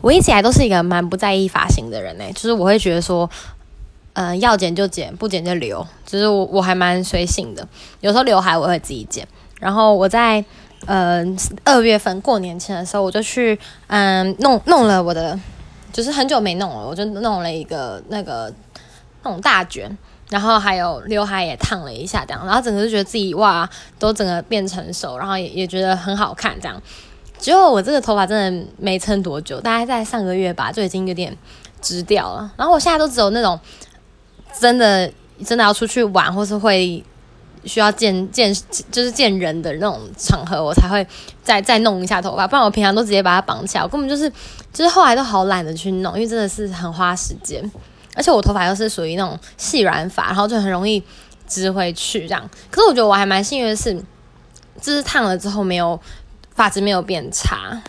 我一直以来都是一个蛮不在意发型的人呢，就是我会觉得说，嗯，要剪就剪，不剪就留，就是我我还蛮随性的。有时候刘海我会自己剪。然后我在呃二月份过年前的时候，我就去嗯弄弄了我的，就是很久没弄了，我就弄了一个那个那种大卷，然后还有刘海也烫了一下这样，然后整个就觉得自己哇都整个变成熟，然后也也觉得很好看这样。结果我这个头发真的没撑多久，大概在上个月吧就已经有点直掉了。然后我现在都只有那种真的真的要出去玩，或是会需要见见就是见人的那种场合，我才会再再弄一下头发。不然我平常都直接把它绑起来，我根本就是就是后来都好懒得去弄，因为真的是很花时间。而且我头发又是属于那种细软发，然后就很容易直回去这样。可是我觉得我还蛮幸运的是，就是烫了之后没有。发质没有变差。